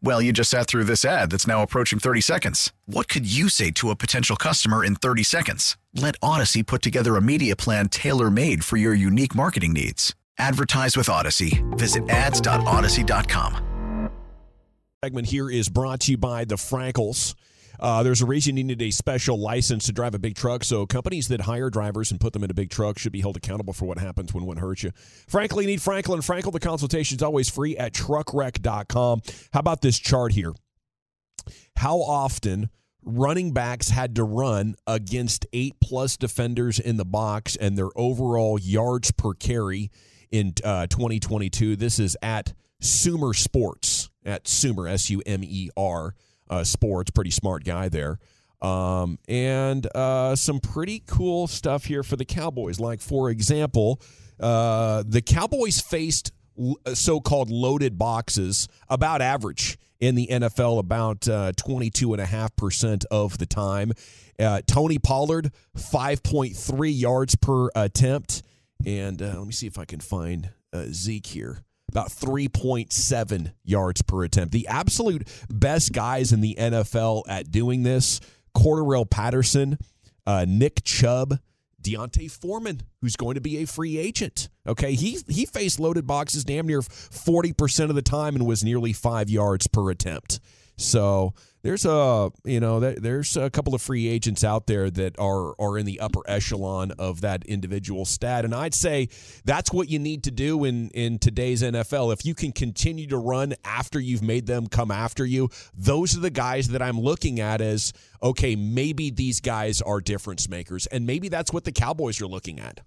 Well, you just sat through this ad that's now approaching 30 seconds. What could you say to a potential customer in 30 seconds? Let Odyssey put together a media plan tailor made for your unique marketing needs. Advertise with Odyssey. Visit ads.odyssey.com. segment here is brought to you by the Frankels. Uh, there's a reason you need a special license to drive a big truck, so companies that hire drivers and put them in a big truck should be held accountable for what happens when one hurts you. Frankly, need Franklin Frankel. The consultation is always free at truckwreck.com. How about this chart here? How often running backs had to run against eight plus defenders in the box and their overall yards per carry in uh, 2022? This is at Sumer Sports, at Sumer, S U M E R uh, Sports. Pretty smart guy there. Um, and uh, some pretty cool stuff here for the Cowboys. Like, for example, uh, the Cowboys faced so-called loaded boxes about average in the NFL about uh, 22.5% of the time. Uh, Tony Pollard, 5.3 yards per attempt. And uh, let me see if I can find uh, Zeke here. About 3.7 yards per attempt. The absolute best guys in the NFL at doing this Cordarrelle Patterson, uh, Nick Chubb, D'Onta Foreman, who's going to be a free agent. Okay, he he faced loaded boxes damn near forty percent of the time and was nearly five yards per attempt. So there's a you know there's a couple of free agents out there that are are in the upper echelon of that individual stat, and I'd say that's what you need to do in in today's NFL. If you can continue to run after you've made them come after you, those are the guys that I'm looking at as okay, maybe these guys are difference makers, and maybe that's what the Cowboys are looking at.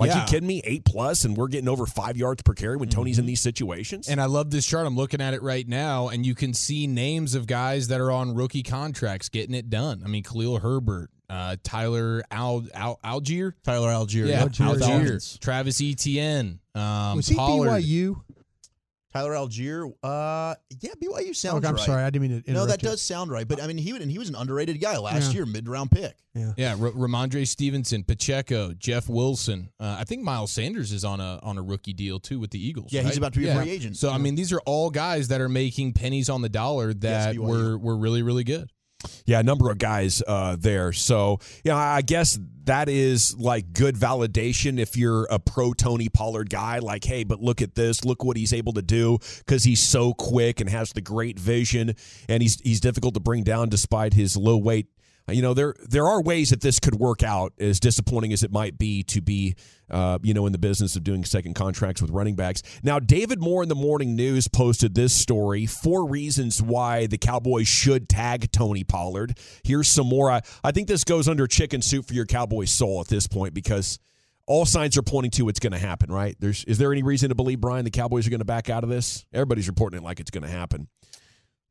Like Yeah. you kidding me? Eight plus, and we're getting over five yards per carry when Tony's in these situations. And I love this chart. I'm looking at it right now, and you can see names of guys that are on rookie contracts getting it done. I mean, Khalil Herbert, uh, Tyler Al, Al, Allgeier, Tyler Allgeier. yeah, Allgeier. Allgeier, Travis Etienne, um, Was he Pollard. BYU? Tyler Allgeier. Uh, yeah, BYU sounds Okay, I'm right. sorry, I didn't mean to No, that you. does sound right. But I mean, he and he was an underrated guy last Yeah. year, mid round pick. Yeah, R- Rhamondre Stevenson, Pacheco, Jeff Wilson. Uh, I think Miles Sanders is on a on a rookie deal too with the Eagles. Yeah, he's about to be a Yeah. free agent. So I mean, these are all guys that are making pennies on the dollar that BYU. were were really really good. Yeah, a number of guys uh, there. So, yeah, I guess that is like good validation if you're a pro Tony Pollard guy. Like, hey, but look at this. Look what he's able to do because he's so quick and has the great vision, and he's he's difficult to bring down despite his low weight. You know, there there are ways that this could work out, as disappointing as it might be to be, uh, you know, in the business of doing second contracts with running backs. Now, David Moore in the Morning News posted this story: four reasons why the Cowboys should tag Tony Pollard. Here's some more. I, I think this goes under chicken soup for your Cowboys soul at this point because all signs are pointing to it's going to happen. Right? There's is there any reason to believe Brian the Cowboys are going to back out of this? Everybody's reporting it like it's going to happen.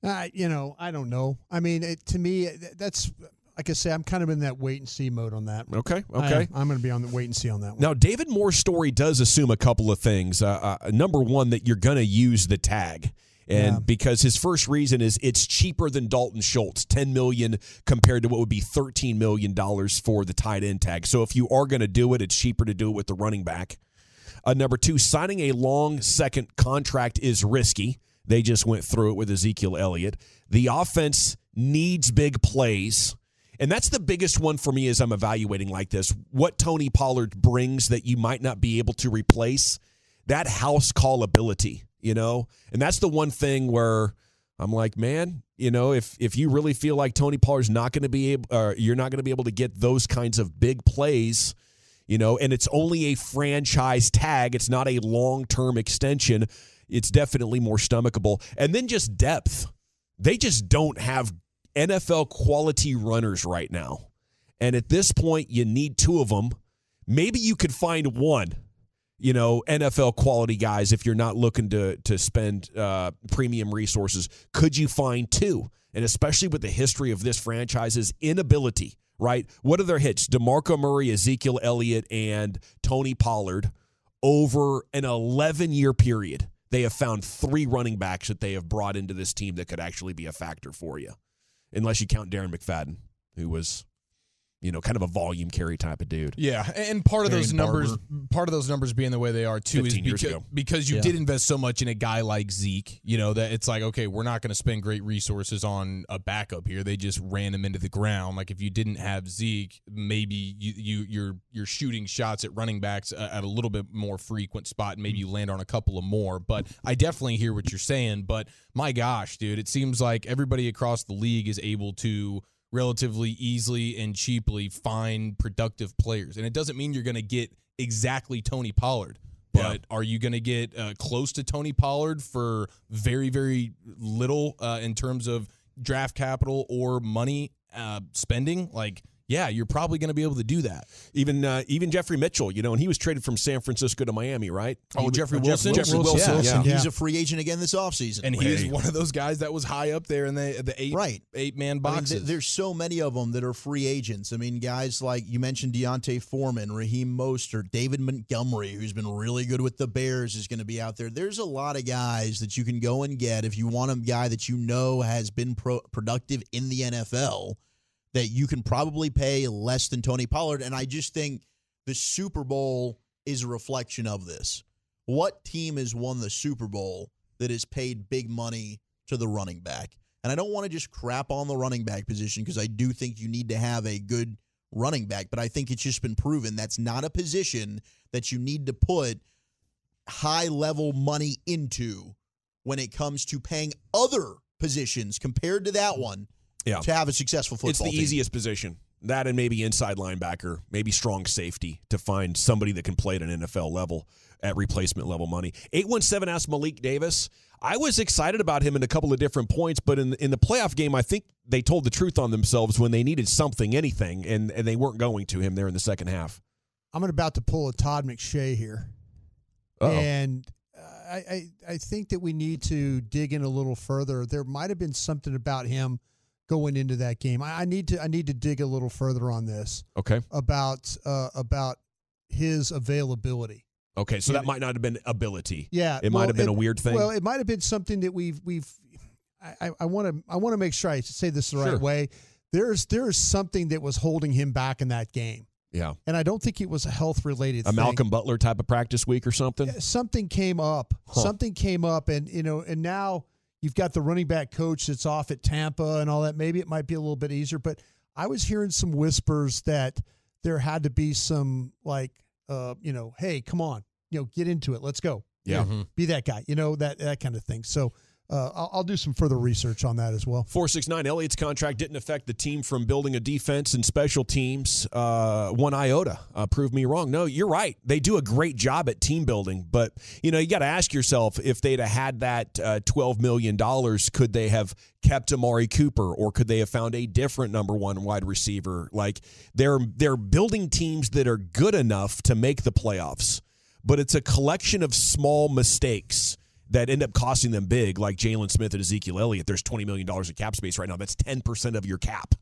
Uh, you know, I don't know. I mean, it, to me, that's like I say, I'm kind of in that wait and see mode on that. Okay, okay. am. I'm going to be on the wait and see on that one. Now, David Moore's story does assume a couple of things. Uh, uh, number one, that you're going to use the tag. And Yeah. because his first reason is it's cheaper than Dalton Schultz, ten million compared to what would be thirteen million dollars for the tight end tag. So if you are going to do it, it's cheaper to do it with the running back. Uh, number two, signing a long second contract is risky. They just went through it with Ezekiel Elliott. The offense needs big plays. And that's the biggest one for me as I'm evaluating like this. What Tony Pollard brings that you might not be able to replace, that house call ability, you know? And that's the one thing where I'm like, man, you know, if if you really feel like Tony Pollard's not going to be able, you're not going to be able to get those kinds of big plays, you know, and it's only a franchise tag, it's not a long term extension. It's definitely more stomachable. And then just depth. They just don't have NFL quality runners right now. And at this point, you need two of them. Maybe you could find one. you know, NFL quality guys if you're not looking to to spend uh, premium resources? Could you find two? And especially with the history of this franchise's inability, right? What are their hits? DeMarco Murray, Ezekiel Elliott, and Tony Pollard over an 11 year period. They have found three running backs that they have brought into this team that could actually be a factor for you, unless you count Darren McFadden, who was you know, kind of a volume carry type of dude. Yeah, and part of those Marion numbers, part of those numbers being the way they are too, is because, because you Yeah. did invest so much in a guy like Zeke. You know that it's like, okay, we're not going to spend great resources on a backup here. They just ran him into the ground. Like if you didn't have Zeke, maybe you, you you're you're shooting shots at running backs uh, at a little bit more frequent spot, and maybe you land on a couple of more. But I definitely hear what you're saying. But my gosh, dude, it seems like everybody across the league is able to relatively easily and cheaply find productive players. And it doesn't mean you're going to get exactly Tony Pollard, but are you going to get uh, close to Tony Pollard for very, very little uh, in terms of draft capital or money uh, spending? Like, yeah, you're probably going to be able to do that. Even uh, even Jeffrey Mitchell, you know, and he was traded from San Francisco to Miami, right? Oh, He Jeffrey or Wilson? Jeffrey Wilson, Wilson, Yeah. yeah. He's a free agent again this offseason. And he is one of those guys that was high up there in the the eight Right. eight man I mean, boxes. th- there's so many of them that are free agents. I mean, guys like you mentioned D'Onta Foreman, Raheem Mostert, David Montgomery, who's been really good with the Bears, is going to be out there. There's a lot of guys that you can go and get if you want a guy that you know has been pro- productive in the NFL that you can probably pay less than Tony Pollard. And I just think the Super Bowl is a reflection of this. What team has won the Super Bowl that has paid big money to the running back? And I don't want to just crap on the running back position because I do think you need to have a good running back, but I think it's just been proven that's not a position that you need to put high level money into when it comes to paying other positions compared to that one Yeah. to have a successful football It's the team. easiest position. That and maybe inside linebacker, maybe strong safety to find somebody that can play at an NFL level at replacement level money. 817 asked Malik Davis. I was excited about him in a couple of different points, but in in the playoff game, I think they told the truth on themselves when they needed something, anything, and, and they weren't going to him there in the second half. I'm about to pull a Todd McShay here. Uh-oh. And uh, I, I, I think that we need to dig in a little further. There might have been something about him going into that game. I, I need to I need to dig a little further on this Okay. about uh, about his availability. Okay. So that might not have been ability. Yeah, It might have been a weird thing. Well, it might have been something that we've we've. I want to I want to make sure I say this the Sure. right way. There's there's something that was holding him back in that game, yeah. and I don't think it was a health related. A Malcolm Butler type of practice week or something. something came up. Huh. Something came up, and you know, and now you've got the running back coach that's off at Tampa and all that. Maybe it might be a little bit easier, but I was hearing some whispers that there had to be some like, uh, you know, hey, come on, you know, get into it, let's go, Yeah. be that guy, you know, that that kind of thing. So. Uh, I'll, I'll do some further research on that as well. 469 Elliott's contract didn't affect the team from building a defense and special teams uh, one iota. Uh, prove me wrong. No, you're right. They do a great job at team building, but you know you got to ask yourself if they'd have had that uh, 12 million dollars, could they have kept Amari Cooper or could they have found a different number one wide receiver? Like they're they're building teams that are good enough to make the playoffs, but it's a collection of small mistakes that end up costing them big, like Jaylon Smith and Ezekiel Elliott. There's $20 million of cap space right now. That's 10% of your cap.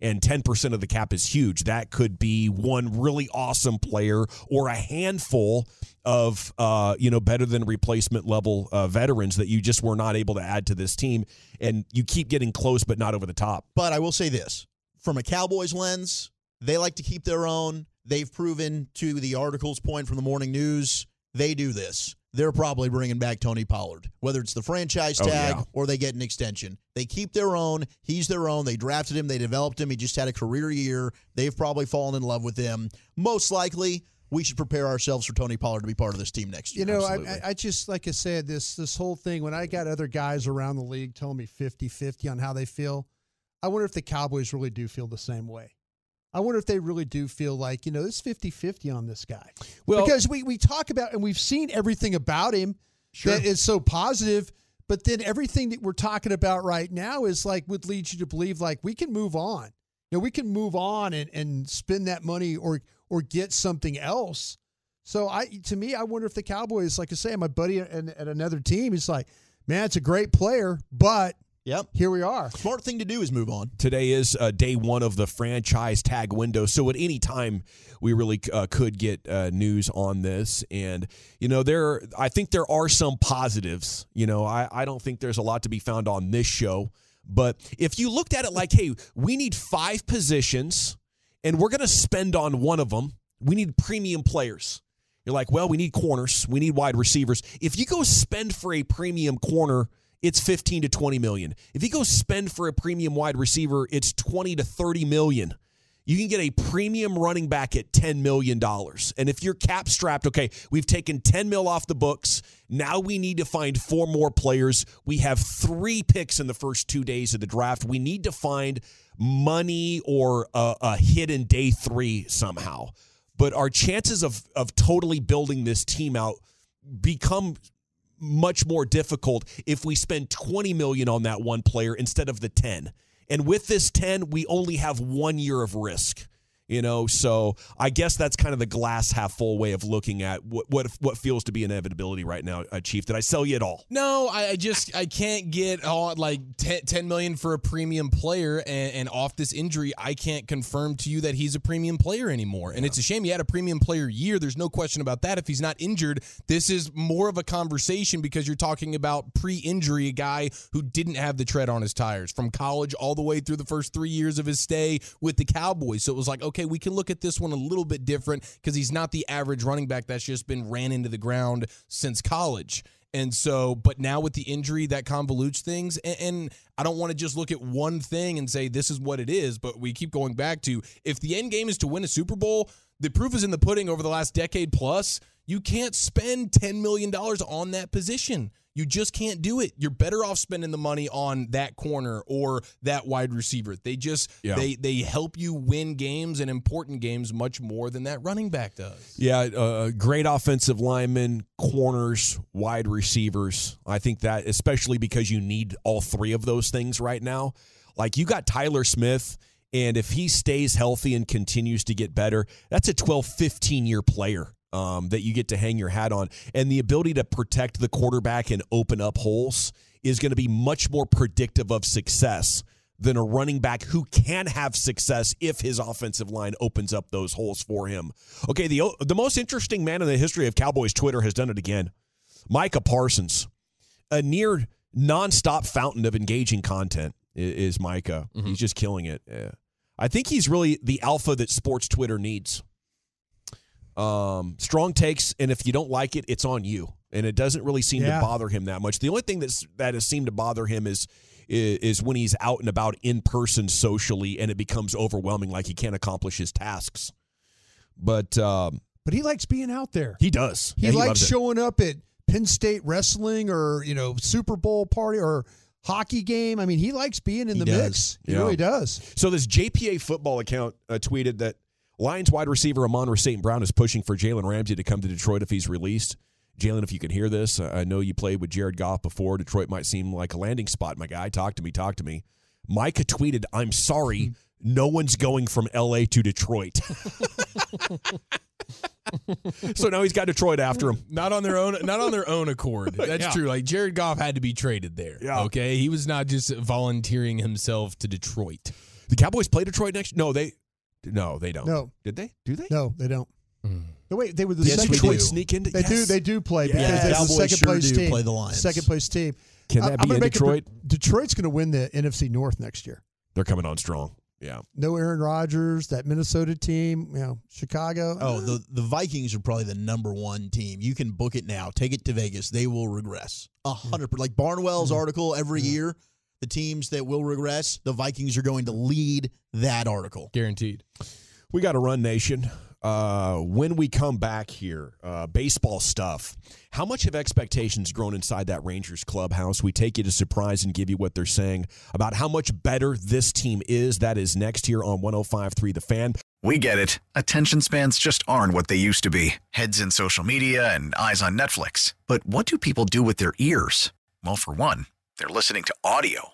And 10% of the cap is huge. That could be one really awesome player or a handful of, uh, you know, better than replacement level uh, veterans that you just were not able to add to this team. And you keep getting close, but not over the top. But I will say this from a Cowboys lens, they like to keep their own. They've proven to the article's point from the morning news, they do this. They're probably bringing back Tony Pollard, whether it's the franchise Oh, tag yeah. or they get an extension. They keep their own. He's their own. They drafted him. They developed him. He just had a career year. They've probably fallen in love with him. Most likely, we should prepare ourselves for Tony Pollard to be part of this team next year. You know, I, I I just like I said this this whole thing. When I got other guys around the league telling me 50-50 on how they feel, I wonder if the Cowboys really do feel the same way. I wonder if they really do feel like you know it's 50-50 on this guy. Well- because we we talk about and we've seen everything about him that is so positive, but then everything that we're talking about right now is like would lead you to believe like we can move on. You know, we can move on and and spend that money or or get something else So I, to me, I wonder if the Cowboys, like I say, my buddy at, at another team, he's like, man, it's a great player, but Yep. here we are. Smart thing to do is move on. Today is uh, day one of the franchise tag window. So at any time, we really uh, could get uh, news on this. And, you know, there, I think there are some positives. You know, I, I don't think there's a lot to be found on this show. But if you looked at it like, hey, we need five positions and we're going to spend on one of them, we need premium players. You're like, well, we need corners, we need wide receivers. If you go spend for a premium corner, it's 15 to 20 million. If you go spend for a premium wide receiver, it's 20 to 30 million. You can get a premium running back at $10 million. And if you're cap strapped, okay, we've taken 10 mil off the books. Now we need to find four more players. We have three picks in the first two days of the draft. We need to find money or a, a hit in day three somehow. But our chances of, of totally building this team out become much more difficult if we spend 20 million on that one player instead of the 10. And with this 10, we only have 1 year of risk. You know, so I guess that's kind of the glass half full way of looking at what what, what feels to be inevitability right now, uh, Chief. Did I sell you at all? No, I, I just I can't get all like 10, 10 million for a premium player, and, and off this injury, I can't confirm to you that he's a premium player anymore. And it's a shame he had a premium player year. There's no question about that. If he's not injured, this is more of a conversation because you're talking about pre-injury, a guy who didn't have the tread on his tires from college all the way through the first three years of his stay with the Cowboys. So it was like, okay, we can look at this one a little bit different because he's not the average running back that's just been ran into the ground since college. And so, but now with the injury, that convolutes things. And, and I don't want to just look at one thing and say this is what it is, but we keep going back to if the end game is to win a Super Bowl, the proof is in the pudding over the last decade plus. You can't spend $10 million on that position. You just can't do it. You're better off spending the money on that corner or that wide receiver. They just Yeah. they they help you win games and important games much more than that running back does. Yeah, uh, great offensive linemen, corners, wide receivers. I think that, especially because you need all three of those things right now. Like you got Tyler Smith, and if he stays healthy and continues to get better, that's a 12, 15 year player. Um, that you get to hang your hat on. And the ability to protect the quarterback and open up holes is going to be much more predictive of success than a running back who can have success if his offensive line opens up those holes for him. Okay, the the most interesting man in the history of Cowboys Twitter has done it again. Micah Parsons, a near nonstop fountain of engaging content is Micah. He's just killing it. Yeah. I think he's really the alpha that sports Twitter needs. Um, strong takes, and if you don't like it, it's on you. And it doesn't really seem Yeah. to bother him that much. The only thing that's that has seemed to bother him is is, when he's out and about in person socially, and it becomes overwhelming, like he can't accomplish his tasks. But um, But he likes being out there. he does. He Yeah, likes it. showing up at Penn State wrestling or you know Super Bowl party or hockey game. I mean, he likes being in He the does. mix. He Yeah. really does. So this JPA football account uh, tweeted that Lions wide receiver Amon St. Brown is pushing for Jalen Ramsey to come to Detroit if he's released. Jalen, if you can hear this, I know you played with Jared Goff before. Detroit might seem like a landing spot, my guy. Talk to me, talk to me. Micah tweeted, I'm sorry, hmm. no one's going from LA to Detroit. so now he's got Detroit after him. Not on their own, not on their own accord. That's Yeah. true. Like Jared Goff had to be traded there. Yeah. Okay, he was not just volunteering himself to Detroit. The Cowboys play Detroit next No, they no, they don't. No. Did they? Do they? No, they don't. Hmm. No, wait, they were the Did second Detroit place. sneak into They do. They do play because they're the Cowboys second sure place do team. play the Lions. Second place team. Can I- that I'm be gonna in make a Detroit? Detroit's going to win the NFC North next year. They're coming on strong. Yeah. No Aaron Rodgers, that Minnesota team, you know, Chicago. Oh, eh. the the Vikings are probably the number one team. You can book it now. Take it to Vegas. They will regress. A hundred percent. Like Barnwell's mm-hmm. article every mm-hmm. year, the teams that will regress, the Vikings are going to lead that article. Guaranteed. We got to run, nation. Uh, when we come back here, uh, baseball stuff. How much have expectations grown inside that Rangers clubhouse? We take you to surprise and give you what they're saying about how much better this team is. That is next here on 105.3 The Fan. We get it. Attention spans just aren't what they used to be heads in social media and eyes on Netflix. But what do people do with their ears? Well, for one, they're listening to audio.